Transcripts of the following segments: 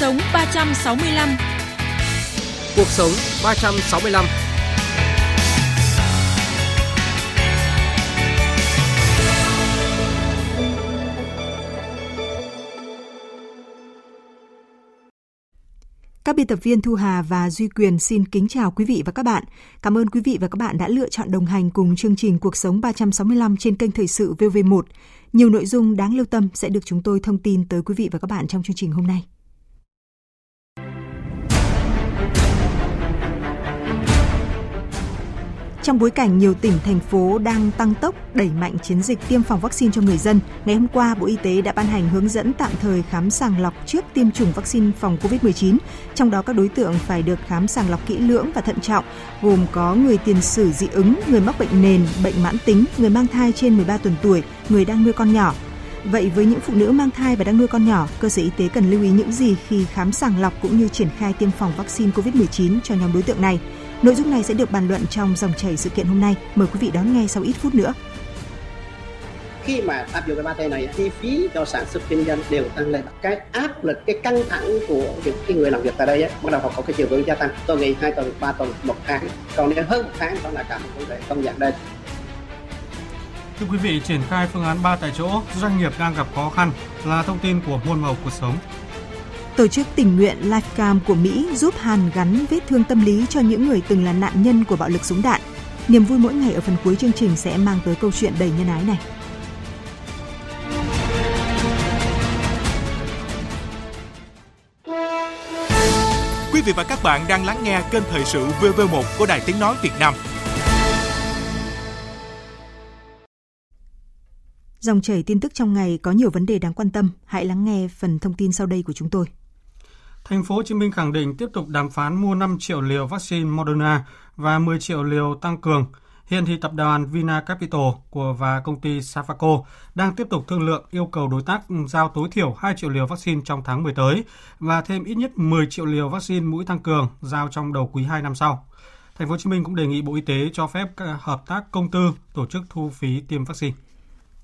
sống 365 Cuộc sống 365 Các biên tập viên Thu Hà và Duy Quyền xin kính chào quý vị và các bạn. Cảm ơn quý vị và các bạn đã lựa chọn đồng hành cùng chương trình Cuộc sống 365 trên kênh Thời sự VV1. Nhiều nội dung đáng lưu tâm sẽ được chúng tôi thông tin tới quý vị và các bạn trong chương trình hôm nay. Trong bối cảnh nhiều tỉnh, thành phố đang tăng tốc đẩy mạnh chiến dịch tiêm phòng vaccine cho người dân, ngày hôm qua Bộ Y tế đã ban hành hướng dẫn tạm thời khám sàng lọc trước tiêm chủng vaccine phòng COVID-19. Trong đó các đối tượng phải được khám sàng lọc kỹ lưỡng và thận trọng, gồm có người tiền sử dị ứng, người mắc bệnh nền, bệnh mãn tính, người mang thai trên 13 tuần tuổi, người đang nuôi con nhỏ. Vậy với những phụ nữ mang thai và đang nuôi con nhỏ, cơ sở y tế cần lưu ý những gì khi khám sàng lọc cũng như triển khai tiêm phòng vaccine COVID-19 cho nhóm đối tượng này? Nội dung này sẽ được bàn luận trong dòng chảy sự kiện hôm nay. Mời quý vị đón nghe sau ít phút nữa. Khi mà áp dụng cái 3T này, chi phí cho sản xuất kinh doanh đều tăng lên. Cái áp lực, cái căng thẳng của những cái người làm việc tại đây á, bắt đầu họ có cái chiều hướng gia tăng. Tôi nghĩ 2 tuần, 3 tuần, một tháng. Còn nếu hơn một tháng đó là cả một vấn đề không giảm lên. Thưa quý vị, triển khai phương án 3 tại chỗ, doanh nghiệp đang gặp khó khăn là thông tin của muôn màu cuộc sống. Tổ chức tình nguyện Lifecam của Mỹ giúp hàn gắn vết thương tâm lý cho những người từng là nạn nhân của bạo lực súng đạn. Niềm vui mỗi ngày ở phần cuối chương trình sẽ mang tới câu chuyện đầy nhân ái này. Quý vị và các bạn đang lắng nghe kênh thời sự VV1 của Đài Tiếng Nói Việt Nam. Dòng chảy tin tức trong ngày có nhiều vấn đề đáng quan tâm. Hãy lắng nghe phần thông tin sau đây của chúng tôi. Thành phố Hồ Chí Minh khẳng định tiếp tục đàm phán mua 5 triệu liều vaccine Moderna và 10 triệu liều tăng cường. Hiện thì tập đoàn Vina Capital của và công ty Safaco đang tiếp tục thương lượng yêu cầu đối tác giao tối thiểu 2 triệu liều vaccine trong tháng 10 tới và thêm ít nhất 10 triệu liều vaccine mũi tăng cường giao trong đầu quý 2 năm sau. Thành phố Hồ Chí Minh cũng đề nghị Bộ Y tế cho phép hợp tác công tư tổ chức thu phí tiêm vaccine.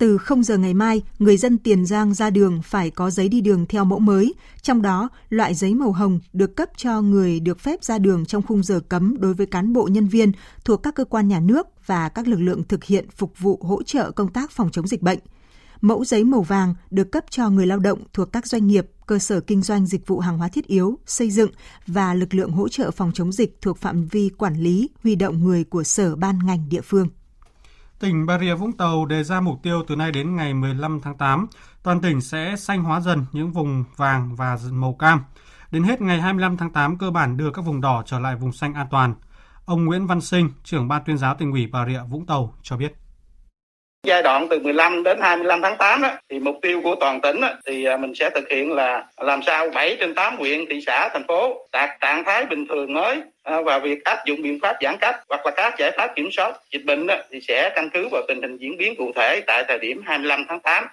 Từ 0 giờ ngày mai, người dân Tiền Giang ra đường phải có giấy đi đường theo mẫu mới, trong đó loại giấy màu hồng được cấp cho người được phép ra đường trong khung giờ cấm đối với cán bộ nhân viên thuộc các cơ quan nhà nước và các lực lượng thực hiện phục vụ hỗ trợ công tác phòng chống dịch bệnh. Mẫu giấy màu vàng được cấp cho người lao động thuộc các doanh nghiệp, cơ sở kinh doanh dịch vụ hàng hóa thiết yếu, xây dựng và lực lượng hỗ trợ phòng chống dịch thuộc phạm vi quản lý, huy động người của sở ban ngành địa phương. Tỉnh Bà Rịa Vũng Tàu đề ra mục tiêu từ nay đến ngày 15 tháng 8, toàn tỉnh sẽ xanh hóa dần những vùng vàng và màu cam. Đến hết ngày 25 tháng 8 cơ bản đưa các vùng đỏ trở lại vùng xanh an toàn. Ông Nguyễn Văn Sinh, trưởng ban tuyên giáo tỉnh ủy Bà Rịa Vũng Tàu cho biết. Giai đoạn từ 15 đến 25 tháng 8 đó, thì mục tiêu của toàn tỉnh đó, thì à, mình sẽ thực hiện là làm sao 7 trên 8 huyện, thị xã, thành phố đạt trạng thái bình thường mới à, và việc áp dụng biện pháp giãn cách hoặc là các giải pháp kiểm soát dịch bệnh đó, thì sẽ căn cứ vào tình hình diễn biến cụ thể tại thời điểm 25 tháng 8.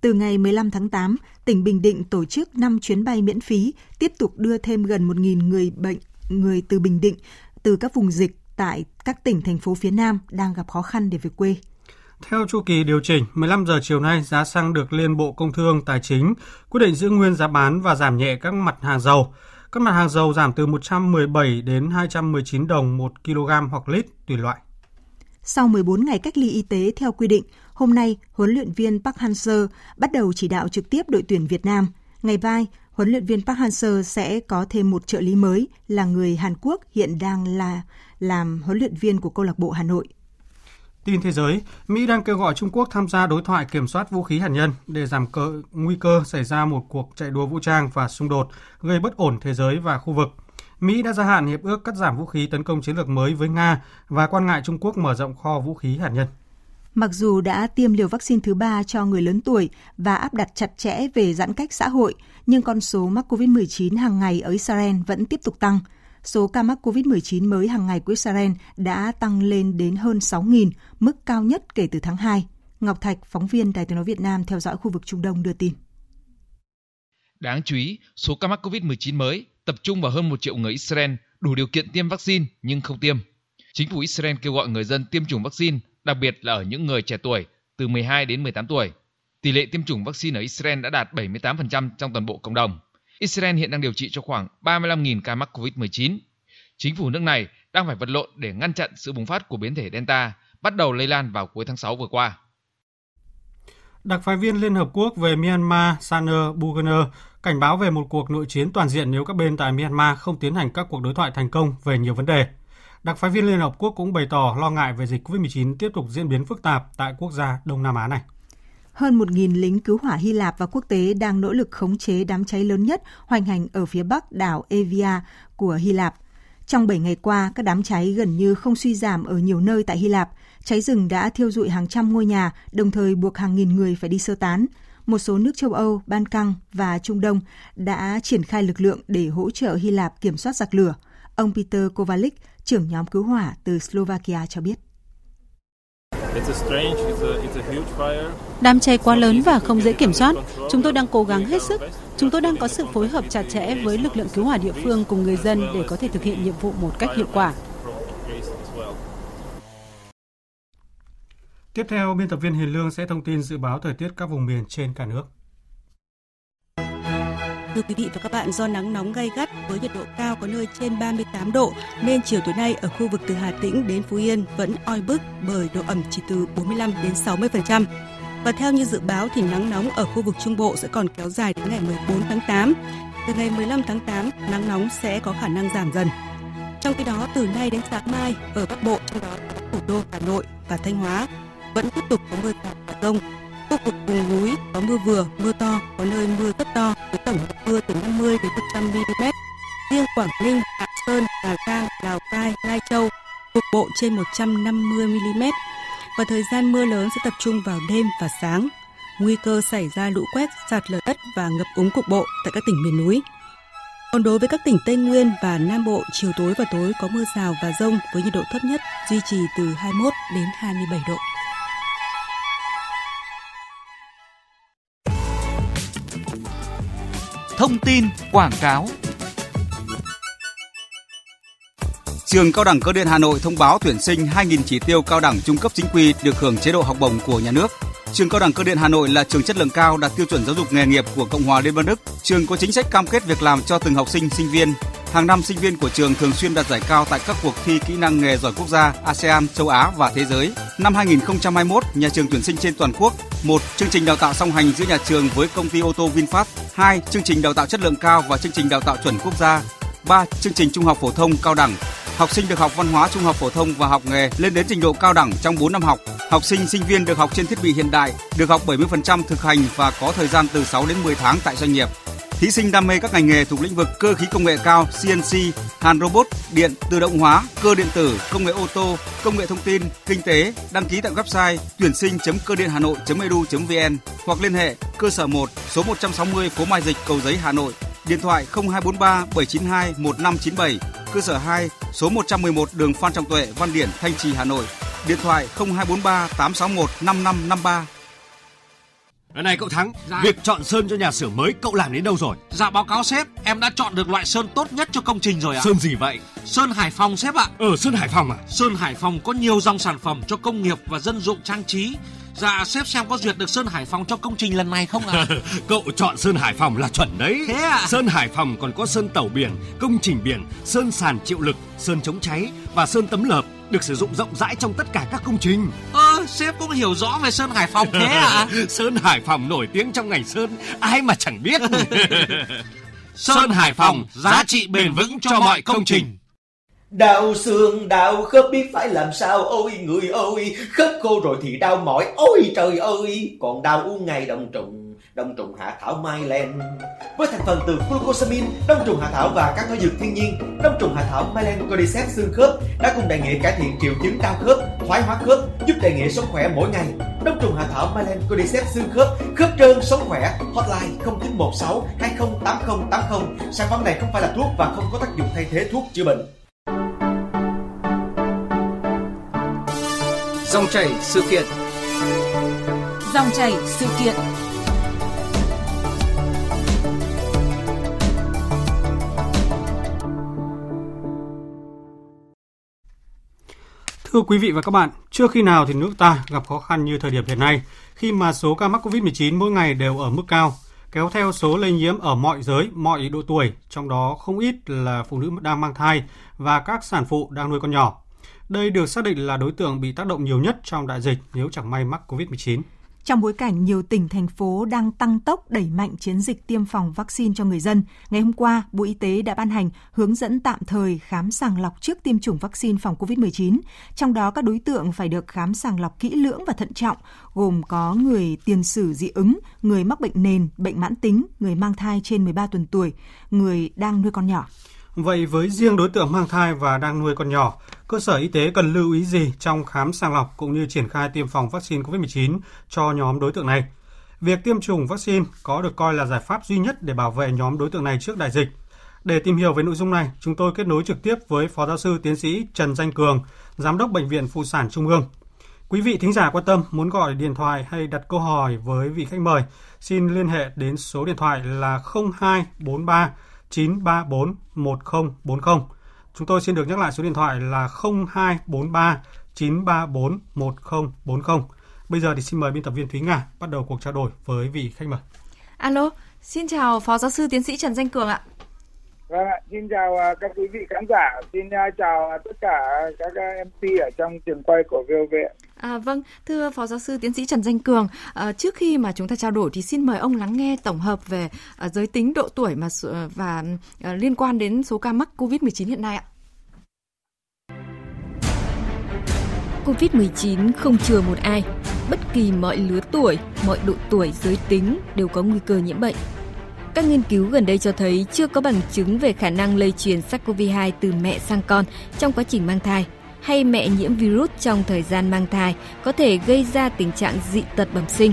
Từ ngày 15 tháng 8, tỉnh Bình Định tổ chức 5 chuyến bay miễn phí, tiếp tục đưa thêm gần 1.000 người bệnh, người từ Bình Định, từ các vùng dịch tại các tỉnh thành phố phía Nam đang gặp khó khăn để về quê. Theo chu kỳ điều chỉnh, 15 giờ chiều nay giá xăng được Liên Bộ Công Thương Tài chính quyết định giữ nguyên giá bán và giảm nhẹ các mặt hàng dầu. Các mặt hàng dầu giảm từ 117 đến 219 đồng 1 kg hoặc lít tùy loại. Sau 14 ngày cách ly y tế theo quy định, hôm nay huấn luyện viên Park Hang-seo bắt đầu chỉ đạo trực tiếp đội tuyển Việt Nam. Ngày mai, huấn luyện viên Park Hang-seo sẽ có thêm một trợ lý mới là người Hàn Quốc hiện đang là làm huấn luyện viên của câu lạc bộ Hà Nội. Tin thế giới, Mỹ đang kêu gọi Trung Quốc tham gia đối thoại kiểm soát vũ khí hạt nhân để giảm cơ, nguy cơ xảy ra một cuộc chạy đua vũ trang và xung đột gây bất ổn thế giới và khu vực. Mỹ đã gia hạn hiệp ước cắt giảm vũ khí tấn công chiến lược mới với Nga và quan ngại Trung Quốc mở rộng kho vũ khí hạt nhân. Mặc dù đã tiêm liều vaccine thứ ba cho người lớn tuổi và áp đặt chặt chẽ về giãn cách xã hội, nhưng con số mắc COVID-19 hàng ngày ở Israel vẫn tiếp tục tăng – số ca mắc COVID-19 mới hàng ngày của Israel đã tăng lên đến hơn 6.000, mức cao nhất kể từ tháng 2. Ngọc Thạch, phóng viên Đài tiếng nói Việt Nam theo dõi khu vực Trung Đông đưa tin. Đáng chú ý, số ca mắc COVID-19 mới tập trung vào hơn 1 triệu người Israel đủ điều kiện tiêm vaccine nhưng không tiêm. Chính phủ Israel kêu gọi người dân tiêm chủng vaccine, đặc biệt là ở những người trẻ tuổi từ 12 đến 18 tuổi. Tỷ lệ tiêm chủng vaccine ở Israel đã đạt 78% trong toàn bộ cộng đồng. Israel hiện đang điều trị cho khoảng 35.000 ca mắc COVID-19. Chính phủ nước này đang phải vật lộn để ngăn chặn sự bùng phát của biến thể Delta, bắt đầu lây lan vào cuối tháng 6 vừa qua. Đặc phái viên Liên Hợp Quốc về Myanmar Saner Bugner cảnh báo về một cuộc nội chiến toàn diện nếu các bên tại Myanmar không tiến hành các cuộc đối thoại thành công về nhiều vấn đề. Đặc phái viên Liên Hợp Quốc cũng bày tỏ lo ngại về dịch COVID-19 tiếp tục diễn biến phức tạp tại quốc gia Đông Nam Á này. Hơn 1.000 lính cứu hỏa Hy Lạp và quốc tế đang nỗ lực khống chế đám cháy lớn nhất hoành hành ở phía bắc đảo Evia của Hy Lạp. Trong 7 ngày qua, các đám cháy gần như không suy giảm ở nhiều nơi tại Hy Lạp. Cháy rừng đã thiêu dụi hàng trăm ngôi nhà, đồng thời buộc hàng nghìn người phải đi sơ tán. Một số nước châu Âu, Ban Căng và Trung Đông đã triển khai lực lượng để hỗ trợ Hy Lạp kiểm soát giặc lửa. Ông Peter Kovalik, trưởng nhóm cứu hỏa từ Slovakia cho biết. Đám cháy quá lớn và không dễ kiểm soát. Chúng tôi đang cố gắng hết sức. Chúng tôi đang có sự phối hợp chặt chẽ với lực lượng cứu hỏa địa phương cùng người dân để có thể thực hiện nhiệm vụ một cách hiệu quả. Tiếp theo, biên tập viên Hiền Lương sẽ thông tin dự báo thời tiết các vùng miền trên cả nước. Thưa quý vị và các bạn, do nắng nóng gay gắt với nhiệt độ cao có nơi trên 38 độ nên chiều tối nay ở khu vực từ Hà Tĩnh đến Phú Yên vẫn oi bức bởi độ ẩm chỉ từ 45 đến 60%. Và theo như dự báo thì nắng nóng ở khu vực Trung Bộ sẽ còn kéo dài đến ngày 14 tháng 8. Từ ngày 15 tháng 8, nắng nóng sẽ có khả năng giảm dần. Trong khi đó, từ nay đến sáng mai, ở Bắc Bộ, trong đó có thủ đô Hà Nội và Thanh Hóa, vẫn tiếp tục có mưa rào và rông. Khu vực vùng núi có mưa vừa, mưa to, có nơi mưa rất to với tổng lượng mưa từ 50 đến 100 mm. Riêng Quảng Ninh, hạ Sơn, Hà Giang, Lào Cai, Lai Châu cục bộ trên 150 mm. Và thời gian mưa lớn sẽ tập trung vào đêm và sáng. Nguy cơ xảy ra lũ quét, sạt lở đất và ngập úng cục bộ tại các tỉnh miền núi. Còn đối với các tỉnh Tây Nguyên và Nam Bộ, chiều tối và tối có mưa rào và rông với nhiệt độ thấp nhất duy trì từ 21 đến 27 độ. Thông tin, quảng cáo Trường Cao đẳng Cơ điện Hà Nội thông báo tuyển sinh 2.000 chỉ tiêu cao đẳng trung cấp chính quy được hưởng chế độ học bổng của nhà nước. Trường Cao đẳng Cơ điện Hà Nội là trường chất lượng cao đạt tiêu chuẩn giáo dục nghề nghiệp của Cộng hòa Liên bang Đức. Trường có chính sách cam kết việc làm cho từng học sinh, sinh viên. Hàng năm sinh viên của trường thường xuyên đạt giải cao tại các cuộc thi kỹ năng nghề giỏi quốc gia, ASEAN, châu Á và thế giới. Năm 2021, nhà trường tuyển sinh trên toàn quốc một Chương trình đào tạo song hành giữa nhà trường với công ty ô tô VinFast. Hai, Chương trình đào tạo chất lượng cao và chương trình đào tạo chuẩn quốc gia. Ba, Chương trình trung học phổ thông cao đẳng. Học sinh được học văn hóa trung học phổ thông và học nghề lên đến trình độ cao đẳng trong 4 năm học. Học sinh sinh viên được học trên thiết bị hiện đại, được học 70% thực hành và có thời gian từ 6 đến 10 tháng tại doanh nghiệp. Thí sinh đam mê các ngành nghề thuộc lĩnh vực cơ khí công nghệ cao, CNC, hàn robot, điện, tự động hóa, cơ điện tử, công nghệ ô tô, công nghệ thông tin, kinh tế, đăng ký tại website tuyển sinh.cơ điện hà nội.edu.vn hoặc liên hệ cơ sở 1 số 160 phố Mai Dịch, Cầu Giấy, Hà Nội, điện thoại 0243 792 1597, cơ sở 2 số 111 đường Phan Trọng Tuệ, Văn Điển, Thanh Trì, Hà Nội, điện thoại 0243 861 5553. Này cậu Thắng, dạ. việc chọn sơn cho nhà xưởng mới cậu làm đến đâu rồi? Dạ báo cáo sếp, em đã chọn được loại sơn tốt nhất cho công trình rồi ạ. Sơn gì vậy? Sơn Hải Phòng sếp ạ. Ờ, Sơn Hải Phòng à? Sơn Hải Phòng có nhiều dòng sản phẩm cho công nghiệp và dân dụng trang trí. Dạ sếp xem có duyệt được Sơn Hải Phòng cho công trình lần này không ạ? À? Cậu chọn Sơn Hải Phòng là chuẩn đấy. Thế à? Sơn Hải Phòng còn có sơn tàu biển, công trình biển, sơn sàn chịu lực, sơn chống cháy và sơn tấm lợp được sử dụng rộng rãi trong tất cả các công trình. Ơ, sếp cũng hiểu rõ về Sơn Hải Phòng thế à? sơn Hải Phòng nổi tiếng trong ngành sơn, ai mà chẳng biết. sơn Hải Phòng, giá trị bền vững cho mọi công trình. Đau xương đau khớp biết phải làm sao? Ôi người ơi Khớp khô rồi thì đau mỏi. Ôi trời ơi. Còn đau uống ngay đồng trùng Đông trùng hạ thảo Mai Len. Với thành phần từ glucosamine, đông trùng hạ thảo và các thảo dược thiên nhiên Đông trùng hạ thảo Mai Len Cordyceps xương khớp đã cùng đại nghĩa cải thiện triệu chứng đau khớp, thoái hóa khớp Giúp đại nghĩa sống khỏe mỗi ngày. Đông trùng hạ thảo Mai Lan Cordyceps xương khớp Khớp trơn sống khỏe. Hotline 0916 208080 Sản phẩm này không phải là thuốc và không có tác dụng thay thế thuốc chữa bệnh. Dòng chảy sự kiện. Dòng chảy sự kiện. Thưa quý vị và các bạn, chưa khi nào thì nước ta gặp khó khăn như thời điểm hiện nay, khi mà số ca mắc COVID-19 mỗi ngày đều ở mức cao. kéo theo số lây nhiễm ở mọi giới, mọi độ tuổi, trong đó không ít là phụ nữ đang mang thai và các sản phụ đang nuôi con nhỏ. Đây được xác định là đối tượng bị tác động nhiều nhất trong đại dịch nếu chẳng may mắc COVID-19. Trong bối cảnh nhiều tỉnh, thành phố đang tăng tốc đẩy mạnh chiến dịch tiêm phòng vaccine cho người dân, ngày hôm qua, Bộ Y tế đã ban hành hướng dẫn tạm thời khám sàng lọc trước tiêm chủng vaccine phòng COVID-19. Trong đó các đối tượng phải được khám sàng lọc kỹ lưỡng và thận trọng, gồm có người tiền sử dị ứng, người mắc bệnh nền, bệnh mãn tính, người mang thai trên 13 tuần tuổi, người đang nuôi con nhỏ. Vậy với riêng đối tượng mang thai và đang nuôi con nhỏ, cơ sở y tế cần lưu ý gì trong khám sàng lọc cũng như triển khai tiêm phòng vaccine COVID-19 cho nhóm đối tượng này? Việc tiêm chủng vaccine có được coi là giải pháp duy nhất để bảo vệ nhóm đối tượng này trước đại dịch. Để tìm hiểu về nội dung này, chúng tôi kết nối trực tiếp với Phó Giáo sư Tiến sĩ Trần Danh Cường, Giám đốc Bệnh viện Phụ sản Trung ương. Quý vị thính giả quan tâm muốn gọi điện thoại hay đặt câu hỏi với vị khách mời, xin liên hệ đến số điện thoại là 0243 934 1040. Chúng tôi xin được nhắc lại số điện thoại là 0243 934 1040. Bây giờ thì xin mời biên tập viên Thúy Nga bắt đầu cuộc trao đổi với vị khách mời. Alo, xin chào Phó Giáo sư Tiến sĩ Trần Danh Cường ạ. Vâng ạ, xin chào à, các quý vị khán giả, xin à, chào tất cả các MC ở trong trường quay của VOV. À, vâng, thưa Phó Giáo sư Tiến sĩ Trần Danh Cường, à, trước khi mà chúng ta trao đổi thì xin mời ông lắng nghe tổng hợp về à, giới tính độ tuổi mà và à, liên quan đến số ca mắc COVID-19 hiện nay ạ. COVID-19 không chừa một ai, bất kỳ mọi lứa tuổi, mọi độ tuổi, giới tính đều có nguy cơ nhiễm bệnh. Các nghiên cứu gần đây cho thấy chưa có bằng chứng về khả năng lây truyền SARS-CoV-2 từ mẹ sang con trong quá trình mang thai hay mẹ nhiễm virus trong thời gian mang thai có thể gây ra tình trạng dị tật bẩm sinh.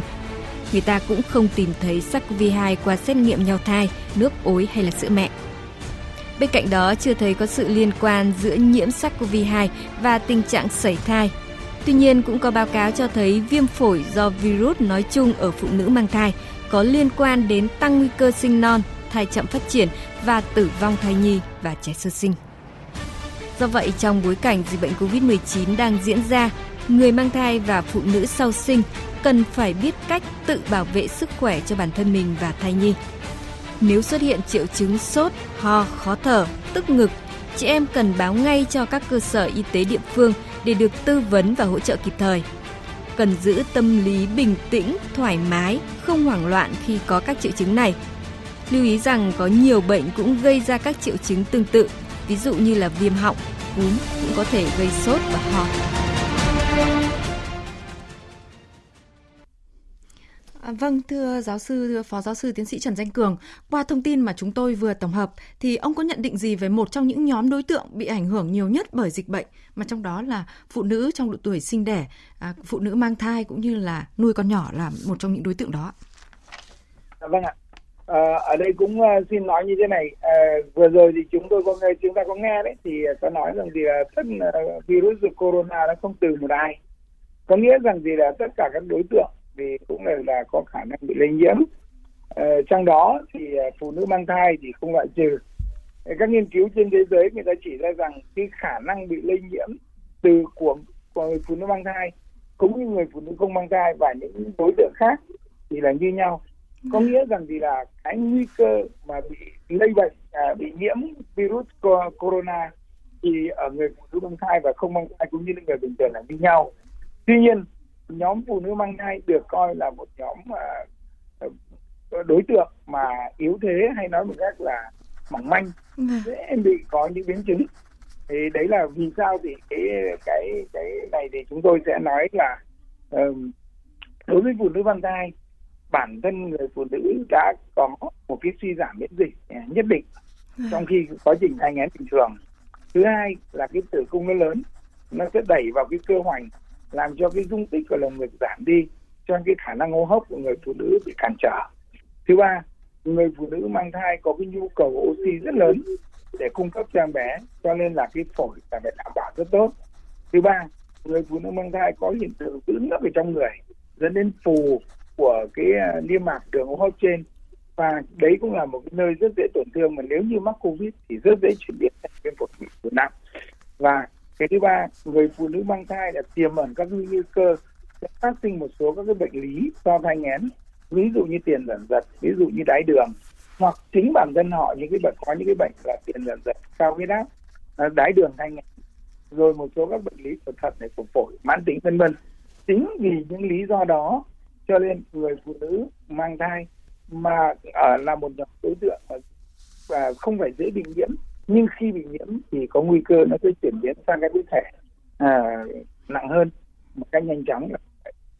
Người ta cũng không tìm thấy SARS-CoV-2 qua xét nghiệm nhau thai, nước ối hay là sữa mẹ. Bên cạnh đó, chưa thấy có sự liên quan giữa nhiễm SARS-CoV-2 và tình trạng sảy thai. Tuy nhiên, cũng có báo cáo cho thấy viêm phổi do virus nói chung ở phụ nữ mang thai có liên quan đến tăng nguy cơ sinh non, thai chậm phát triển và tử vong thai nhi và trẻ sơ sinh. Do vậy, trong bối cảnh dịch bệnh COVID-19 đang diễn ra, người mang thai và phụ nữ sau sinh cần phải biết cách tự bảo vệ sức khỏe cho bản thân mình và thai nhi. Nếu xuất hiện triệu chứng sốt, ho, khó thở, tức ngực, chị em cần báo ngay cho các cơ sở y tế địa phương để được tư vấn và hỗ trợ kịp thời. Cần giữ tâm lý bình tĩnh, thoải mái, không hoảng loạn khi có các triệu chứng này. Lưu ý rằng có nhiều bệnh cũng gây ra các triệu chứng tương tự, ví dụ như là viêm họng, cúm cũng có thể gây sốt và ho. À, vâng, thưa giáo sư, thưa phó giáo sư tiến sĩ Trần Danh Cường, qua thông tin mà chúng tôi vừa tổng hợp, thì ông có nhận định gì về một trong những nhóm đối tượng bị ảnh hưởng nhiều nhất bởi dịch bệnh, mà trong đó là phụ nữ trong độ tuổi sinh đẻ, à, phụ nữ mang thai cũng như là nuôi con nhỏ là một trong những đối tượng đó? À, vâng ạ. À, ở đây cũng ờ, xin nói như thế này à, vừa rồi thì chúng tôi có nghe chúng ta có nghe đấy thì có nói rằng gì là tất virus corona nó không từ một ai có nghĩa rằng gì là tất cả các đối tượng thì cũng là, là có khả năng bị lây nhiễm. À, trong đó thì uh, phụ nữ mang thai thì không loại trừ. Các nghiên cứu trên thế giới người ta chỉ ra rằng cái khả năng bị lây nhiễm từ của, của người phụ nữ mang thai cũng như người phụ nữ không mang thai và những đối tượng khác thì là như nhau. Có nghĩa rằng thì là cái nguy cơ mà bị lây bệnh à, bị nhiễm virus corona thì ở người phụ nữ mang thai và không mang thai cũng như người bình thường là như nhau. Tuy nhiên nhóm phụ nữ mang thai được coi là một nhóm à, đối tượng mà yếu thế hay nói một cách là mỏng manh vâng. dễ bị có những biến chứng. Thì đấy là vì sao thì cái cái cái này thì chúng tôi sẽ nói là um, đối với phụ nữ mang thai bản thân người phụ nữ đã có một cái suy giảm miễn dịch à, nhất định trong khi quá trình thai nghén bình thường. Thứ hai là cái tử cung nó lớn nó sẽ đẩy vào cái cơ hoành làm cho cái dung tích của lồng ngực giảm đi, cho cái khả năng hô hấp của người phụ nữ bị cản trở. Thứ ba, người phụ nữ mang thai có cái nhu cầu oxy rất lớn để cung cấp cho em bé, cho nên là cái phổi là phải đảm bảo rất tốt. Thứ ba, người phụ nữ mang thai có hiện tượng giữ nước ở trong người, dẫn đến phù của cái à, niêm mạc đường hô hấp trên. Và đấy cũng là một cái nơi rất dễ tổn thương mà nếu như mắc covid thì rất dễ chuyển biến thành viêm phổi nặng. Và cái thứ ba, người phụ nữ mang thai là tiềm ẩn các nguy cơ sẽ phát sinh một số các cái bệnh lý do thai nghén. Ví dụ như tiền giật giật, ví dụ như đái đường, hoặc chính bản thân họ, những cái bệnh, có những cái bệnh là tiền giật giật, cao huyết áp à, đái đường thai nghén, rồi một số các bệnh lý của thận này, của phổi, mãn tính, vân vân. Chính vì những lý do đó, cho nên người phụ nữ mang thai mà ở là một nhóm đối tượng và à, không phải dễ bị nhiễm nhưng khi bị nhiễm thì có nguy cơ nó sẽ chuyển biến sang cái biến thể à, nặng hơn một cách nhanh chóng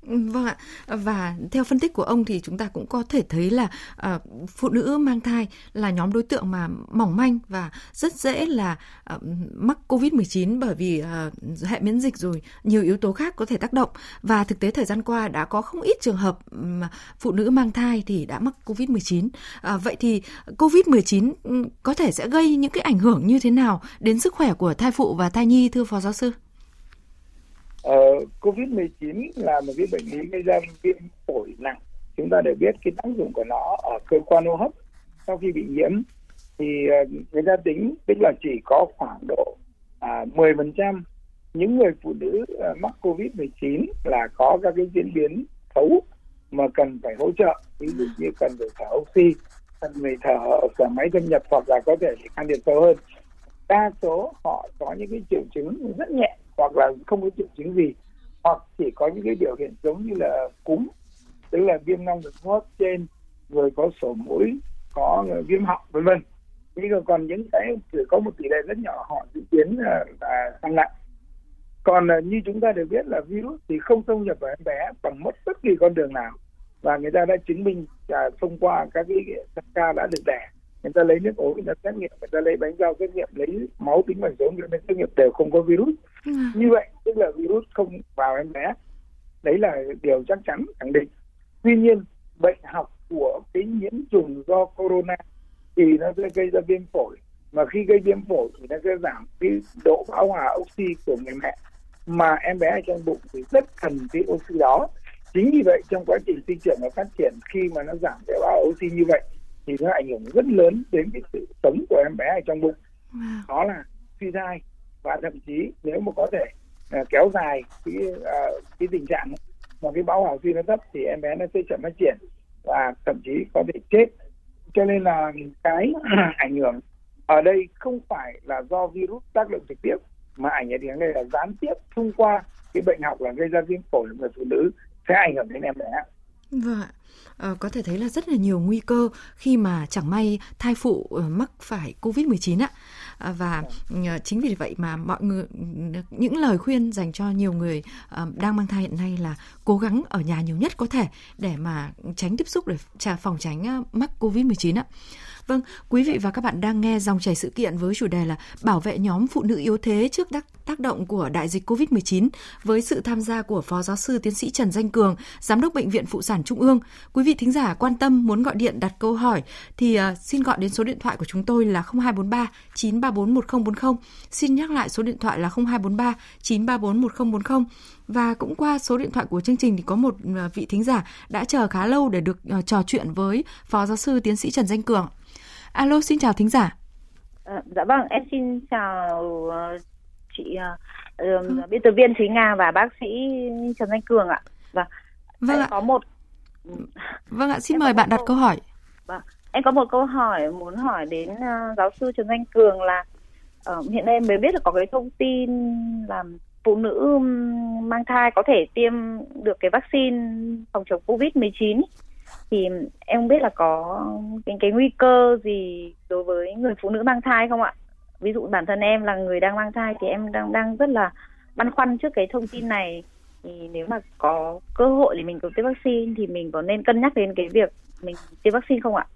vâng ạ. Và theo phân tích của ông thì chúng ta cũng có thể thấy là uh, phụ nữ mang thai là nhóm đối tượng mà mỏng manh và rất dễ là uh, mắc COVID-19 bởi vì uh, hệ miễn dịch rồi nhiều yếu tố khác có thể tác động và thực tế thời gian qua đã có không ít trường hợp mà phụ nữ mang thai thì đã mắc COVID-19. Uh, vậy thì COVID-19 có thể sẽ gây những cái ảnh hưởng như thế nào đến sức khỏe của thai phụ và thai nhi thưa phó giáo sư? Ờ, uh, Covid-19 là một cái bệnh lý gây ra viêm phổi nặng. Chúng ta đều biết cái tác dụng của nó ở cơ quan hô hấp sau khi bị nhiễm. Thì uh, người ta tính tức là chỉ có khoảng độ à, uh, 10% những người phụ nữ uh, mắc Covid-19 là có các cái diễn biến xấu mà cần phải hỗ trợ. Ví dụ như cần phải thở oxy cần phải thở thở máy thâm nhập hoặc là có thể can thiệp sâu hơn. Đa số họ có những cái triệu chứng rất nhẹ hoặc là không có triệu chứng gì, hoặc chỉ có những cái biểu hiện giống như là cúm, tức là viêm long đường hô hấp trên, rồi có sổ mũi, có viêm họng, vân vân. Nhưng còn những cái chỉ có một tỷ lệ rất nhỏ họ diễn biến là tăng nặng. Còn à, như chúng ta đều biết là virus thì không xâm nhập vào em bé bằng mất bất kỳ con đường nào, và người ta đã chứng minh là thông qua các cái ca đã được đẻ người ta lấy nước ối người ta xét nghiệm người ta lấy bánh rau xét nghiệm lấy máu tính bằng số người ta xét nghiệm đều không có virus. Ừ. như vậy tức là virus không vào em bé. Đấy là điều chắc chắn khẳng định. Tuy nhiên bệnh học của cái nhiễm trùng do corona thì nó sẽ gây ra viêm phổi. Mà khi gây viêm phổi thì nó sẽ giảm cái độ bão hòa oxy của người mẹ. Mà em bé ở trong bụng thì rất cần cái oxy đó. Chính vì vậy trong quá trình sinh trưởng và phát triển khi mà nó giảm cái bão oxy như vậy thì nó ảnh hưởng rất lớn đến cái sự sống của em bé ở trong bụng. Wow. đó là suy thai. Và thậm chí nếu mà có thể uh, kéo dài cái uh, cái tình trạng mà cái bão hòa suy nó thấp thì em bé nó sẽ chậm phát triển và thậm chí có thể chết. Cho nên là cái ảnh hưởng ở đây không phải là do virus tác động trực tiếp mà ảnh hưởng đây là gián tiếp thông qua cái bệnh học là gây ra viêm phổi của người phụ nữ sẽ ảnh hưởng đến em bé Vâng ạ. À, có thể thấy là rất là nhiều nguy cơ khi mà chẳng may thai phụ ờ, mắc phải Covid-19 ạ. À, và chính vì vậy mà mọi người những lời khuyên dành cho nhiều người đang mang thai hiện nay là cố gắng ở nhà nhiều nhất có thể để mà tránh tiếp xúc để phòng tránh mắc Covid-19 ạ. Vâng, quý vị và các bạn đang nghe dòng chảy sự kiện với chủ đề là bảo vệ nhóm phụ nữ yếu thế trước tác, tác động của đại dịch COVID-19 với sự tham gia của Phó Giáo sư Tiến sĩ Trần Danh Cường, Giám đốc Bệnh viện Phụ sản Trung ương. Quý vị thính giả quan tâm muốn gọi điện đặt câu hỏi thì à, xin gọi đến số điện thoại của chúng tôi là 0243 934 1040. Xin nhắc lại số điện thoại là 0243 934 1040 và cũng qua số điện thoại của chương trình thì có một à, vị thính giả đã chờ khá lâu để được à, trò chuyện với Phó Giáo sư Tiến sĩ Trần Danh Cường. Alo, xin chào thính giả. À, dạ vâng, em xin chào uh, chị uh, biên tập viên Thúy Nga và bác sĩ Trần Danh Cường ạ. Và vâng, vâng ạ. có một Vâng ạ, xin em mời bạn đặt câu hỏi. Vâng, em có một câu hỏi muốn hỏi đến uh, giáo sư Trần Danh Cường là uh, hiện nay em mới biết là có cái thông tin là phụ nữ mang thai có thể tiêm được cái vaccine phòng chống Covid-19 thì em không biết là có cái cái nguy cơ gì đối với người phụ nữ mang thai không ạ? Ví dụ bản thân em là người đang mang thai thì em đang đang rất là băn khoăn trước cái thông tin này thì nếu mà có cơ hội để mình được tiêm vaccine thì mình có nên cân nhắc đến cái việc mình tiêm vaccine không ạ?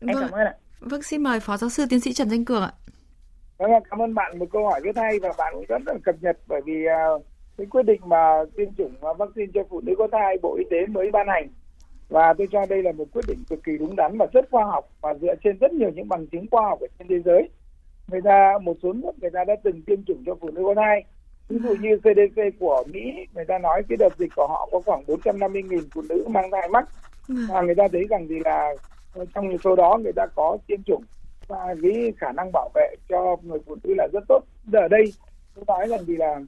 Em vâng, cảm ơn ạ. Vâng, xin mời Phó Giáo sư Tiến sĩ Trần Danh Cường ạ. Vâng, cảm ơn bạn một câu hỏi rất hay và bạn cũng rất là cập nhật bởi vì uh, cái quyết định mà tiêm chủng vaccine cho phụ nữ có thai Bộ Y tế mới ban hành và tôi cho đây là một quyết định cực kỳ đúng đắn và rất khoa học và dựa trên rất nhiều những bằng chứng khoa học ở trên thế giới. Người ta một số nước người ta đã từng tiêm chủng cho phụ nữ có thai ví dụ như CDC của Mỹ người ta nói cái đợt dịch của họ có khoảng 450.000 phụ nữ mang thai mắc. Và người ta thấy rằng thì là trong số đó người ta có tiêm chủng và cái khả năng bảo vệ cho người phụ nữ là rất tốt. Ở đây tôi nói rằng thì là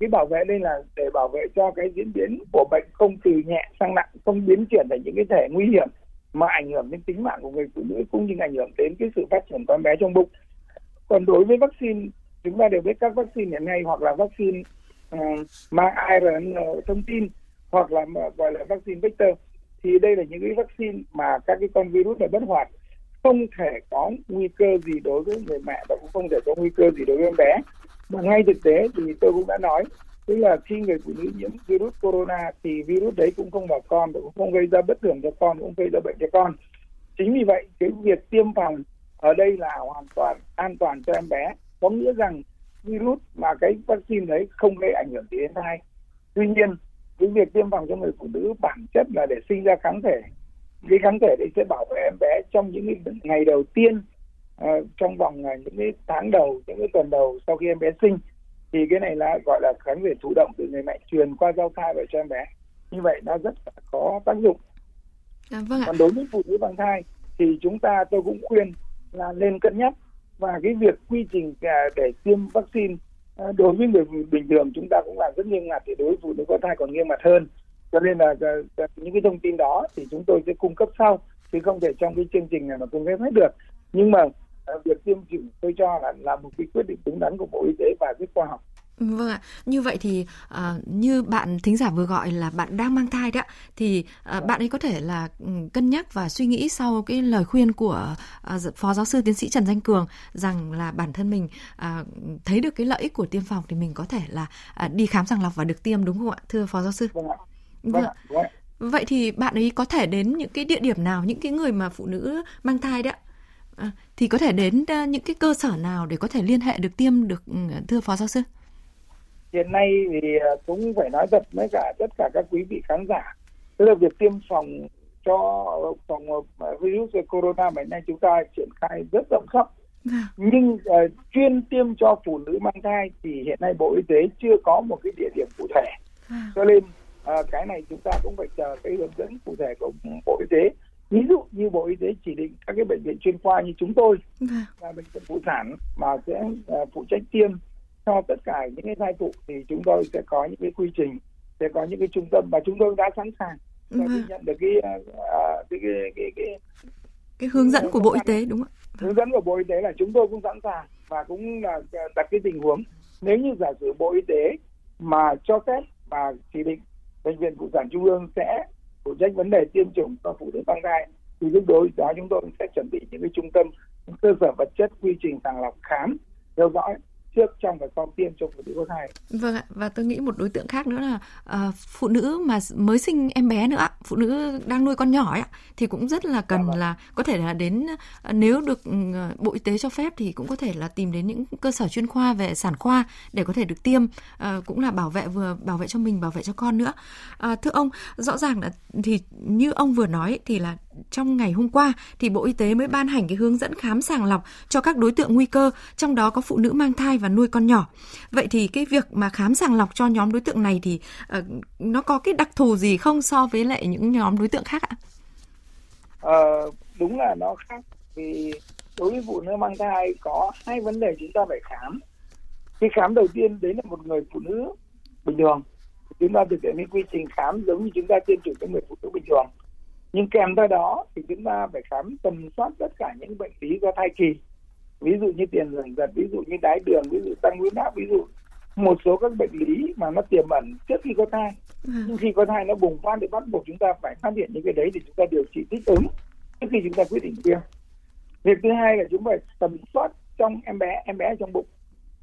cái bảo vệ đây là để bảo vệ cho cái diễn biến của bệnh không từ nhẹ sang nặng không biến chuyển thành những cái thể nguy hiểm mà ảnh hưởng đến tính mạng của người phụ nữ cũng như ảnh hưởng đến cái sự phát triển con bé trong bụng. Còn đối với vaccine chúng ta đều biết các vaccine hiện nay hoặc là vaccine uh, mang ARN thông tin hoặc là gọi là vaccine vector thì đây là những cái vaccine mà các cái con virus này bất hoạt không thể có nguy cơ gì đối với người mẹ và cũng không thể có nguy cơ gì đối với em bé mà ngay thực tế thì tôi cũng đã nói, tức là khi người phụ nữ nhiễm virus corona thì virus đấy cũng không vào con và cũng không gây ra bất thường cho con, cũng không gây ra bệnh cho con. Chính vì vậy, cái việc tiêm phòng ở đây là hoàn toàn an toàn cho em bé. Có nghĩa rằng virus mà cái vaccine đấy không gây ảnh hưởng đến thai tuy nhiên, cái việc tiêm phòng cho người phụ nữ bản chất là để sinh ra kháng thể. Cái kháng thể đấy sẽ bảo vệ em bé trong những ngày đầu tiên uh, trong vòng uh, những cái tháng đầu những cái tuần đầu sau khi em bé sinh thì cái này là gọi là kháng thể thụ động từ người mẹ truyền qua giao thai về cho em bé. Như vậy nó rất có tác dụng. À, vâng ạ. còn đối với phụ nữ mang thai thì chúng ta tôi cũng khuyên là nên cân nhắc. Và cái việc quy trình à, để tiêm vaccine à, đối với người bình thường chúng ta cũng làm rất nghiêm ngặt thì đối với phụ nữ có thai còn nghiêm ngặt hơn. Cho nên là những cái thông tin đó thì chúng tôi sẽ cung cấp sau chứ không thể trong cái chương trình này mà cung cấp hết được. Nhưng mà việc tiêm chủng tôi cho là là một cái quyết định đúng đắn của bộ y tế và rất khoa học Vâng ạ, như vậy thì uh, như bạn thính giả vừa gọi là bạn đang mang thai đó thì uh, bạn ấy có thể là um, cân nhắc và suy nghĩ sau cái lời khuyên của uh, phó giáo sư tiến sĩ Trần Danh Cường rằng là bản thân mình uh, thấy được cái lợi ích của tiêm phòng thì mình có thể là uh, đi khám sàng lọc và được tiêm đúng không ạ, thưa phó giáo sư? Vâng ạ. Vâng. vâng. Vậy thì bạn ấy có thể đến những cái địa điểm nào, những cái người mà phụ nữ mang thai đó à, thì có thể đến uh, những cái cơ sở nào để có thể liên hệ được tiêm được uh, thưa phó giáo sư? Hiện nay thì uh, cũng phải nói thật với cả tất cả các quý vị khán giả, tức là việc tiêm phòng cho phòng virus corona mà nay chúng ta triển khai rất rộng khắp vâng. nhưng uh, chuyên tiêm cho phụ nữ mang thai thì hiện nay bộ y tế chưa có một cái địa điểm cụ thể vâng. cho nên à, cái này chúng ta cũng phải chờ cái hướng dẫn cụ thể của bộ y tế ví dụ như bộ y tế chỉ định các cái bệnh viện chuyên khoa như chúng tôi vâng. là bệnh viện phụ sản mà sẽ uh, phụ trách tiêm cho tất cả những cái thai phụ thì chúng tôi sẽ có những cái quy trình sẽ có những cái trung tâm và chúng tôi đã sẵn sàng và vâng. nhận được cái, uh, cái, cái, cái, cái cái hướng dẫn của bộ y tế đúng không? Hướng dẫn của bộ y tế là chúng tôi cũng sẵn sàng và cũng là đặt cái tình huống nếu như giả sử bộ y tế mà cho phép và chỉ định bệnh viện phụ sản trung ương sẽ phụ trách vấn đề tiêm chủng cho phụ nữ mang thai, thì lúc đối đó chúng tôi sẽ chuẩn bị những cái trung tâm, những cơ sở vật chất quy trình sàng lọc khám theo dõi trước trong và sau tiêm cho phụ nữ có thai. Vâng ạ, và tôi nghĩ một đối tượng khác nữa là uh, phụ nữ mà mới sinh em bé nữa phụ nữ đang nuôi con nhỏ ấy thì cũng rất là cần vâng. là có thể là đến uh, nếu được uh, Bộ Y tế cho phép thì cũng có thể là tìm đến những cơ sở chuyên khoa về sản khoa để có thể được tiêm uh, cũng là bảo vệ vừa bảo vệ cho mình bảo vệ cho con nữa. Uh, thưa ông, rõ ràng là thì như ông vừa nói thì là trong ngày hôm qua thì Bộ Y tế mới ban hành cái hướng dẫn khám sàng lọc cho các đối tượng nguy cơ, trong đó có phụ nữ mang thai và nuôi con nhỏ. Vậy thì cái việc mà khám sàng lọc cho nhóm đối tượng này thì uh, nó có cái đặc thù gì không so với lại những nhóm đối tượng khác ạ? Ờ, đúng là nó khác vì đối với phụ nữ mang thai có hai vấn đề chúng ta phải khám. Cái khám đầu tiên đấy là một người phụ nữ bình thường chúng ta thực hiện cái quy trình khám giống như chúng ta tiêm chủng cho người phụ nữ bình thường nhưng kèm theo đó thì chúng ta phải khám tầm soát tất cả những bệnh lý do thai kỳ. Ví dụ như tiền giật giật ví dụ như đái đường ví dụ tăng huyết áp ví dụ một số các bệnh lý mà nó tiềm ẩn trước khi có thai. Ừ. nhưng khi có thai nó bùng phát thì bắt buộc chúng ta phải phát hiện những cái đấy để chúng ta điều trị thích ứng trước khi chúng ta quyết định tiêm. Việc thứ hai là chúng phải tầm soát trong em bé em bé trong bụng.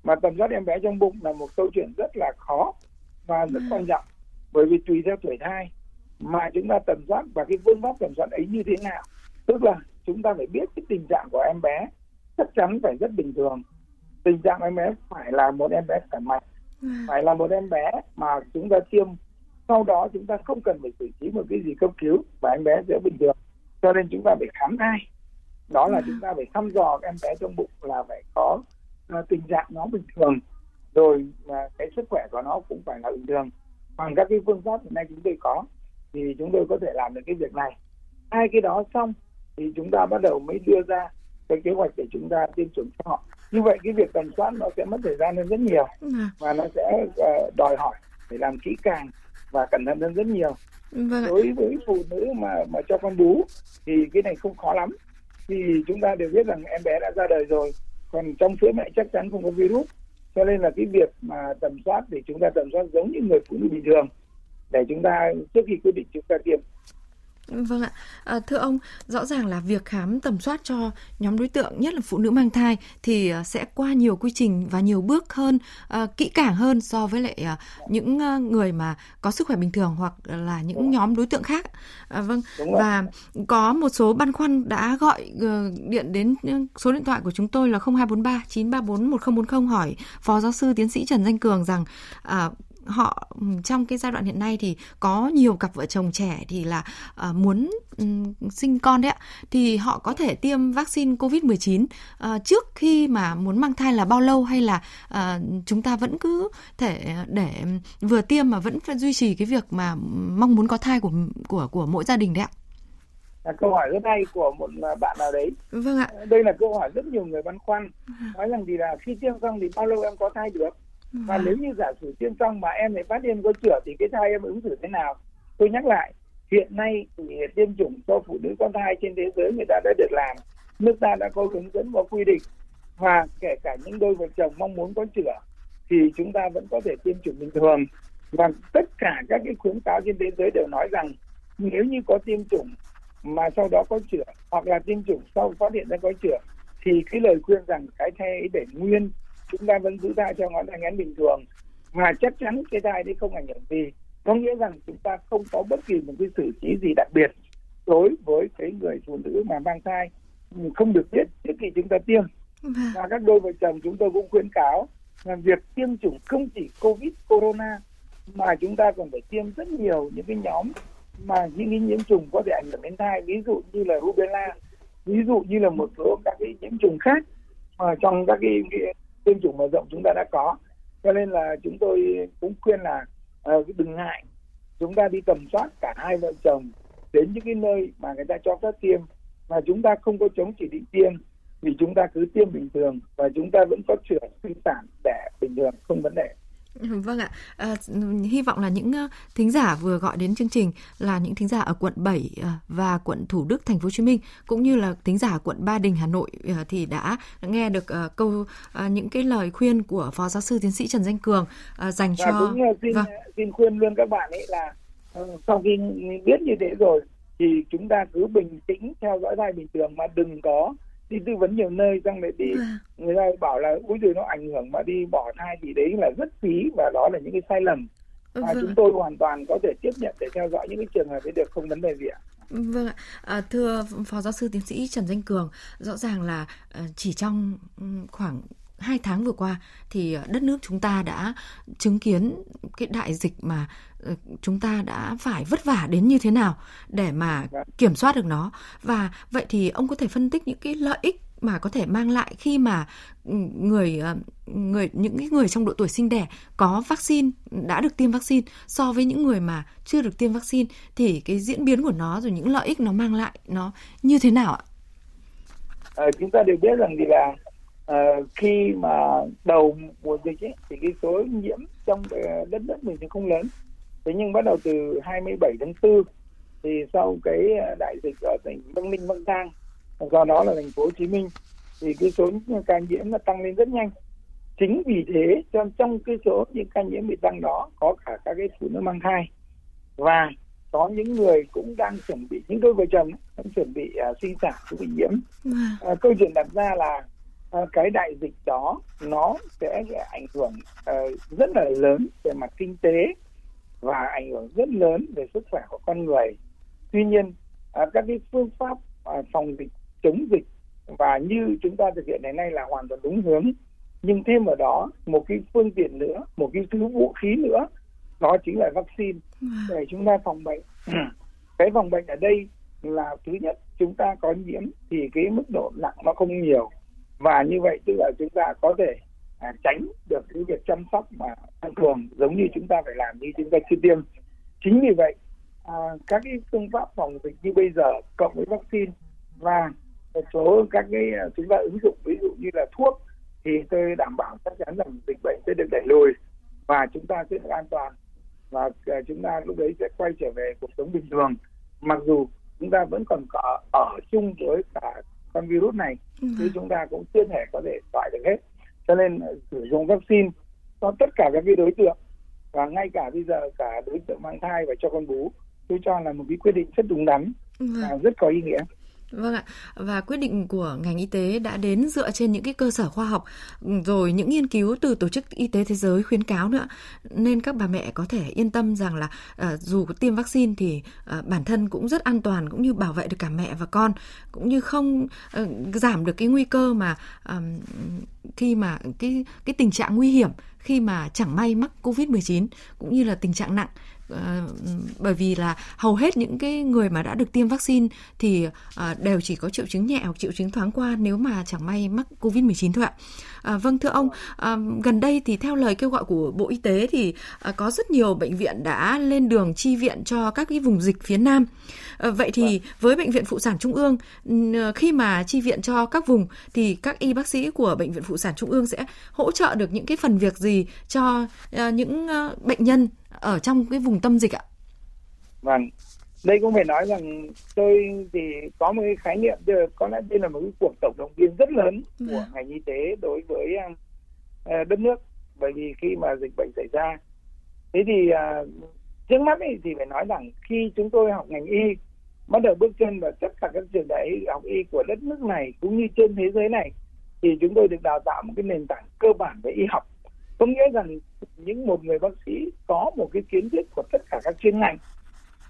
Mà tầm soát em bé trong bụng là một câu chuyện rất là khó và rất quan trọng. Bởi vì tùy theo tuổi thai mà chúng ta tầm soát và cái phương pháp tầm soát ấy như thế nào. Tức là chúng ta phải biết cái tình trạng của em bé chắc chắn phải rất bình thường. Tình trạng em bé phải là một em bé khỏe mạnh ừ. phải là một em bé mà chúng ta tiêm. Sau đó chúng ta không cần phải xử trí một cái gì cấp cứu và em bé sẽ bình thường. Cho nên chúng ta phải khám thai. Đó là ừ. chúng ta phải thăm dò em bé trong bụng là phải có uh, tình trạng nó bình thường. Rồi uh, cái sức khỏe của nó cũng phải là bình thường. Bằng các cái phương pháp hiện nay chúng tôi có thì chúng tôi có thể làm được cái việc này. Hai cái đó xong thì chúng ta bắt đầu mới đưa ra cái kế hoạch để chúng ta tiêm chủng cho họ. Như vậy cái việc tầm soát nó sẽ mất thời gian hơn rất nhiều à. và nó sẽ uh, đòi hỏi phải làm kỹ càng và cẩn thận hơn rất nhiều. Vâng. đối với phụ nữ mà mà cho con bú thì cái này không khó lắm. Thì chúng ta đều biết rằng em bé đã ra đời rồi còn trong sữa mẹ chắc chắn không có virus. Cho nên là cái việc mà tầm soát thì chúng ta tầm soát giống như người phụ nữ bình thường để chúng ta trước khi quyết định chúng ta tiêm. Vâng ạ, à, thưa ông, rõ ràng là việc khám tầm soát cho nhóm đối tượng nhất là phụ nữ mang thai thì à, sẽ qua nhiều quy trình và nhiều bước hơn, à, kỹ càng hơn so với lại à, những à, người mà có sức khỏe bình thường hoặc là những nhóm đối tượng khác. À, vâng, và có một số băn khoăn đã gọi uh, điện đến số điện thoại của chúng tôi là 0243 934 1040 hỏi Phó Giáo sư Tiến sĩ Trần Danh Cường rằng à, họ trong cái giai đoạn hiện nay thì có nhiều cặp vợ chồng trẻ thì là uh, muốn um, sinh con đấy ạ thì họ có thể tiêm vaccine COVID-19 uh, ờ, trước khi mà muốn mang thai là bao lâu hay là uh, chúng ta vẫn cứ thể để vừa tiêm mà vẫn phải duy trì cái việc mà mong muốn có thai của của của mỗi gia đình đấy ạ? là câu hỏi rất hay của một bạn nào đấy. Vâng ạ. Đây là câu hỏi rất nhiều người băn khoăn. Nói rằng thì là khi tiêm xong thì bao lâu em có thai được? Vâng. và nếu như giả sử tiêm xong mà em lại phát hiện có chữa thì cái thai em ứng xử thế nào? Tôi nhắc lại, hiện nay thì tiêm chủng cho phụ nữ có thai trên thế giới người ta đã được làm, nước ta đã có hướng dẫn và quy định. Và kể cả những đôi vợ chồng mong muốn có chữa thì chúng ta vẫn có thể tiêm chủng bình thường. Và tất cả các cái khuyến cáo trên thế giới đều nói rằng nếu như có tiêm chủng mà sau đó có chữa hoặc là tiêm chủng sau phát hiện ra có chữa thì cái lời khuyên rằng cái thai ấy để nguyên chúng ta vẫn giữ thai cho ngón tay ngắn bình thường. Và chắc chắn cái thai đấy không ảnh hưởng gì. Có nghĩa rằng chúng ta không có bất kỳ một cái xử trí gì đặc biệt đối với cái người phụ nữ mà mang thai. Không được biết trước khi chúng ta tiêm. Vâng. và các đôi vợ chồng chúng tôi cũng khuyến cáo là việc tiêm chủng không chỉ covid corona mà chúng ta còn phải tiêm rất nhiều những cái nhóm mà những cái nhiễm trùng có thể ảnh hưởng đến thai. Ví dụ như là rubella ví dụ như là một số các cái nhiễm trùng khác mà trong các cái, cái tiêm chủng mở rộng chúng ta đã có. Cho nên là chúng tôi cũng khuyên là uh, đừng ngại. Chúng ta đi tầm soát cả hai vợ chồng đến những cái nơi mà người ta cho phép tiêm. Mà chúng ta không có chống chỉ định tiêm thì chúng ta cứ tiêm bình thường và chúng ta vẫn có chữa sinh sản đẻ bình thường không vấn đề. Vâng ạ, à, hy vọng là những thính giả vừa gọi đến chương trình là những thính giả ở quận 7 ờ, và quận Thủ Đức thành phố Hồ Chí Minh cũng như là thính giả quận Ba Đình Hà Nội ờ, thì đã nghe được câu những cái lời khuyên của phó giáo sư tiến sĩ Trần Danh Cường dành cho và cũng xin vâng. xin khuyên luôn các bạn ấy là sau khi biết như thế rồi thì chúng ta cứ bình tĩnh theo dõi thai bình thường mà đừng có đi tư vấn nhiều nơi xong lại đi à. người ta bảo là úi rồi nó ảnh hưởng mà đi bỏ thai thì đấy là rất phí và đó là những cái sai lầm và vâng. chúng tôi hoàn toàn có thể tiếp nhận để theo dõi những cái trường hợp ấy được không vấn đề gì ạ Vâng ạ, à, thưa Phó Giáo sư Tiến sĩ Trần Danh Cường, rõ ràng là uh, chỉ trong khoảng hai tháng vừa qua thì đất nước chúng ta đã chứng kiến cái đại dịch mà ờ, chúng ta đã phải vất vả đến như thế nào để mà vâng. kiểm soát được nó và vậy thì ông có thể phân tích những cái lợi ích mà có thể mang lại khi mà ừ, người ờ, người những cái người trong độ tuổi sinh đẻ có vaccine đã được tiêm vaccine so với những người mà chưa được tiêm vaccine thì cái diễn biến của nó rồi những lợi ích nó mang lại nó như thế nào ạ? À, chúng ta đều biết rằng thì là uh, khi mà đầu mùa dịch ấy, thì cái số nhiễm trong đất nước mình thì không lớn. Thế nhưng bắt đầu từ 27 tháng 4 thì sau cái ờ, đại dịch ở tỉnh Bắc Ninh Bắc Giang do đó là thành phố Hồ Chí Minh thì cái số ca nhiễm nó tăng lên rất nhanh. Chính vì thế trong trong cái số những ca nhiễm bị tăng đó có cả các cái phụ nữ mang thai. Và có những người cũng đang chuẩn bị những đôi vợ chồng đang chuẩn bị uh, sinh sản cũng bị nhiễm. Uh, câu chuyện đặt ra là cái đại dịch đó nó sẽ ảnh hưởng uh, rất là lớn về mặt kinh tế và ảnh hưởng rất lớn về sức khỏe của con người. Tuy nhiên uh, các cái phương pháp phòng dịch chống dịch và như chúng ta thực hiện đến nay là hoàn toàn đúng hướng. Nhưng thêm vào đó một cái phương tiện nữa một cái thứ vũ khí nữa đó chính là vaccine. Để chúng ta phòng bệnh. Cái phòng bệnh ở đây là thứ nhất chúng ta có nhiễm thì cái mức độ nặng nó không nhiều và như vậy tức là chúng ta có thể à, tránh được cái việc chăm sóc mà thông thường giống như chúng ta phải làm như chúng ta chưa tiêm. Chính vì vậy à, các cái phương pháp phòng dịch như bây giờ cộng với vaccine và một số các cái à, chúng ta ứng dụng ví dụ như là thuốc thì tôi đảm bảo chắc chắn rằng dịch bệnh sẽ được đẩy lùi và chúng ta sẽ được an toàn. Và à, chúng ta lúc đấy sẽ quay trở về cuộc sống bình thường. Mặc dù chúng ta vẫn còn có ở chung với cả con virus này ừ. thì chúng ta cũng chưa thể có thể loại được hết. Cho nên ờ, sử dụng vaccine cho tất cả các cái đối tượng và ngay cả bây giờ cả đối tượng mang thai và cho con bú tôi cho là một cái quyết định rất đúng đắn và rất có ý nghĩa Vâng ạ, và quyết định của ngành y tế đã đến dựa trên những cái cơ sở khoa học ừ, rồi những nghiên cứu từ tổ chức y tế thế giới khuyến cáo nữa nên các bà mẹ có thể yên tâm rằng là à, dù có tiêm vaccine thì à, bản thân cũng rất an toàn cũng như bảo vệ được cả mẹ và con cũng như không à, giảm được cái nguy cơ mà à, khi mà cái cái tình trạng nguy hiểm khi mà chẳng may mắc Covid-19 cũng như là tình trạng nặng bởi vì là hầu hết những cái người mà đã được tiêm vaccine thì ờ, đều chỉ có triệu chứng nhẹ hoặc triệu chứng thoáng qua nếu mà chẳng may mắc Covid-19 thôi ạ. À, vâng thưa ông, à, gần đây thì theo lời kêu gọi của Bộ Y tế thì à, có rất nhiều bệnh viện đã lên đường chi viện cho các cái vùng dịch phía Nam. À, vậy thì vâng. với bệnh viện phụ sản Trung ương khi mà chi viện cho các vùng thì các y bác sĩ của bệnh viện phụ sản Trung ương sẽ hỗ trợ được những cái phần việc gì cho à, những à, bệnh nhân ở trong cái vùng tâm dịch ạ? Vâng, đây cũng phải nói rằng tôi thì có một cái khái niệm có lẽ đây là một cái cuộc tổng động viên rất lớn của. Vâng. ngành y tế đối với uh, đất nước bởi vì khi mà dịch bệnh xảy ra thế thì uh, trước mắt ấy, thì phải nói rằng khi chúng tôi học ngành y bắt đầu bước chân vào tất cả các trường đại học y của đất nước này cũng như trên thế giới này thì chúng tôi được đào tạo một cái nền tảng cơ bản về y học có nghĩa rằng những một người bác sĩ có một cái kiến thức của tất cả các chuyên ngành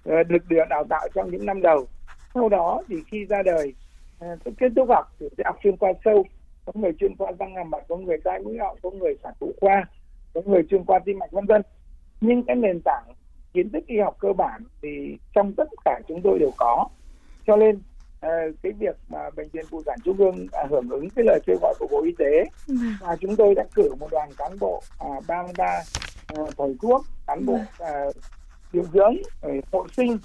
ờ, được được đào tạo trong những năm đầu. Sau đó thì khi ra đời ờ, kết thúc học thì sẽ học chuyên khoa sâu. Có người chuyên khoa răng hàm mặt, có người tai mũi họng, có người sản phụ khoa, có người chuyên khoa tim mạch vân vân. Nhưng cái nền tảng kiến thức y học cơ bản thì trong tất cả chúng tôi đều có. Cho nên cái việc mà bệnh viện phụ sản trung ương à, hưởng ứng cái lời kêu gọi của bộ y tế vâng. và chúng tôi đã cử một đoàn cán bộ à, 33 à, thầy thuốc cán bộ vâng. à, điều dưỡng hộ sinh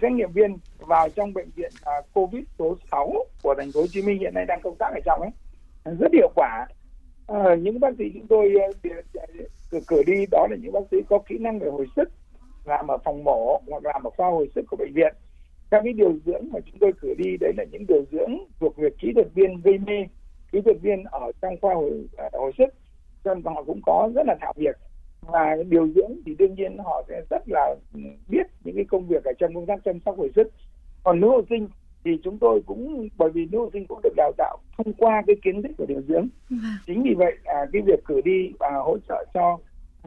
xét nghiệm viên vào trong bệnh viện à, covid số 6 của thành phố Hồ Chí Minh hiện nay đang công tác ở trong ấy rất hiệu quả à, những bác sĩ chúng tôi cử, cử đi đó là những bác sĩ có kỹ năng về hồi sức làm ở phòng mổ hoặc làm ở khoa hồi sức của bệnh viện các cái điều dưỡng mà chúng tôi cử đi đấy là những điều dưỡng thuộc về kỹ thuật viên gây mê. Kỹ thuật viên ở trong khoa hồi, à, hồi sức cho nên họ cũng có rất là thạo việc. Và điều dưỡng thì đương nhiên họ sẽ rất là biết những cái công việc ở trong công tác chăm sóc hồi sức. Còn nữ hộ sinh thì chúng tôi cũng bởi vì nữ hộ sinh cũng được đào tạo thông qua cái kiến thức của điều dưỡng. Vâng. chính vì vậy à, cái việc cử đi và hỗ trợ cho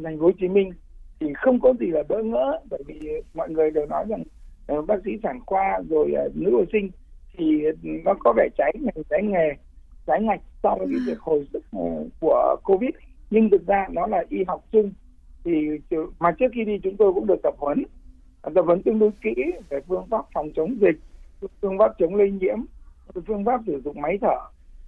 thành phố Hồ Chí Minh thì không có gì là bỡ ngỡ bởi vì mọi người đều nói rằng Ờ, bác sĩ sản khoa rồi ờ, nữ hộ sinh thì ờ, nó có vẻ cháy ngành, cháy nghề trái ngạch so với cái việc hồi sức của covid. Nhưng thực ra nó là y học chung. Thì mà trước khi đi chúng tôi cũng được tập huấn tập huấn tương đối kỹ về phương pháp phòng chống dịch, phương pháp chống lây nhiễm, phương pháp sử dụng máy thở,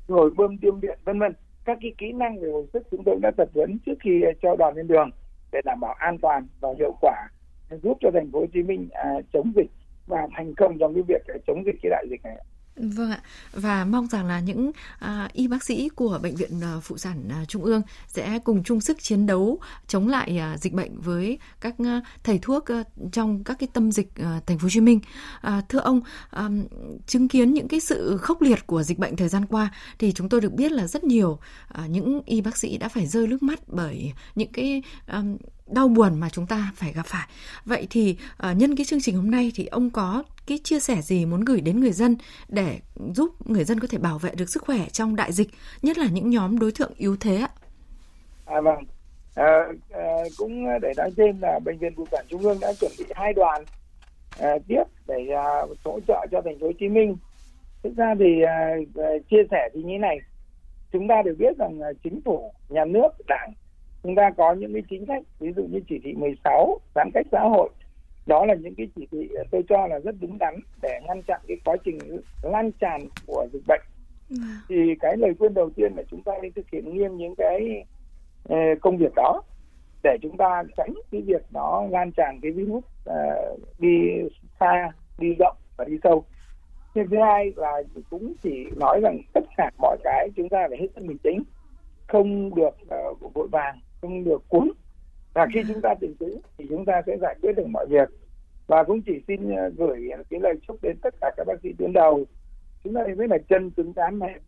rồi bơm tiêm điện, vân vân. Các cái kỹ năng về hồi sức chúng tôi đã tập huấn trước khi cho đoàn lên đường để đảm bảo an toàn và hiệu quả giúp cho thành phố Hồ Chí Minh à, chống dịch và thành công trong cái việc à, chống dịch cái đại dịch này. Vâng ạ, và mong rằng là những à, y bác sĩ của bệnh viện à, phụ sản à, trung ương sẽ cùng chung sức chiến đấu chống lại à, dịch bệnh với các à, thầy thuốc à, trong các cái tâm dịch à, thành phố Hồ Chí Minh. À, thưa ông, à, chứng kiến những cái sự khốc liệt của dịch bệnh thời gian qua thì chúng tôi được biết là rất nhiều à, những y bác sĩ đã phải rơi nước mắt bởi những cái à, đau buồn mà chúng ta phải gặp phải. Vậy thì uh, nhân cái chương trình hôm nay thì ông có cái chia sẻ gì muốn gửi đến người dân để giúp người dân có thể bảo vệ được sức khỏe trong đại dịch, nhất là những nhóm đối tượng yếu thế ạ? À vâng. À, à, cũng để nói thêm là bệnh viện phụ sản trung ương đã chuẩn bị hai đoàn à, tiếp để à, hỗ trợ cho thành phố Hồ Chí Minh. Thực ra thì à, chia sẻ thì như này, chúng ta đều biết rằng chính phủ, nhà nước, đảng chúng ta có những cái chính sách ví dụ như chỉ thị 16 giãn cách xã hội. Đó là những cái chỉ thị tôi cho là rất đúng đắn để ngăn chặn cái quá trình lan tràn của dịch bệnh. Vâng. thì cái lời khuyên đầu tiên là chúng ta nên thực hiện nghiêm những cái uh, công việc đó để chúng ta tránh cái việc nó lan tràn cái virus uh, đi xa đi rộng và đi sâu. Thứ hai là cũng chỉ nói rằng tất cả mọi cái chúng ta phải hết sức bình tĩnh không được uh, vội vàng không được cuốn và khi chúng ta tỉnh táo thì chúng ta sẽ giải quyết được mọi việc và cũng chỉ xin gửi cái lời chúc đến tất cả các bác sĩ tuyến đầu chúng ta biết là chân cứng rắn mềm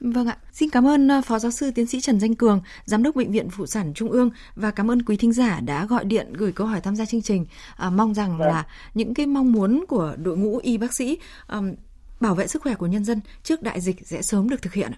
Vâng ạ, xin cảm ơn Phó Giáo sư Tiến sĩ Trần Danh Cường, Giám đốc Bệnh viện Phụ sản Trung ương và cảm ơn quý thính giả đã gọi điện gửi câu hỏi tham gia chương trình. À, mong rằng vâng. là những cái mong muốn của đội ngũ y bác sĩ um, bảo vệ sức khỏe của nhân dân trước đại dịch sẽ sớm được thực hiện.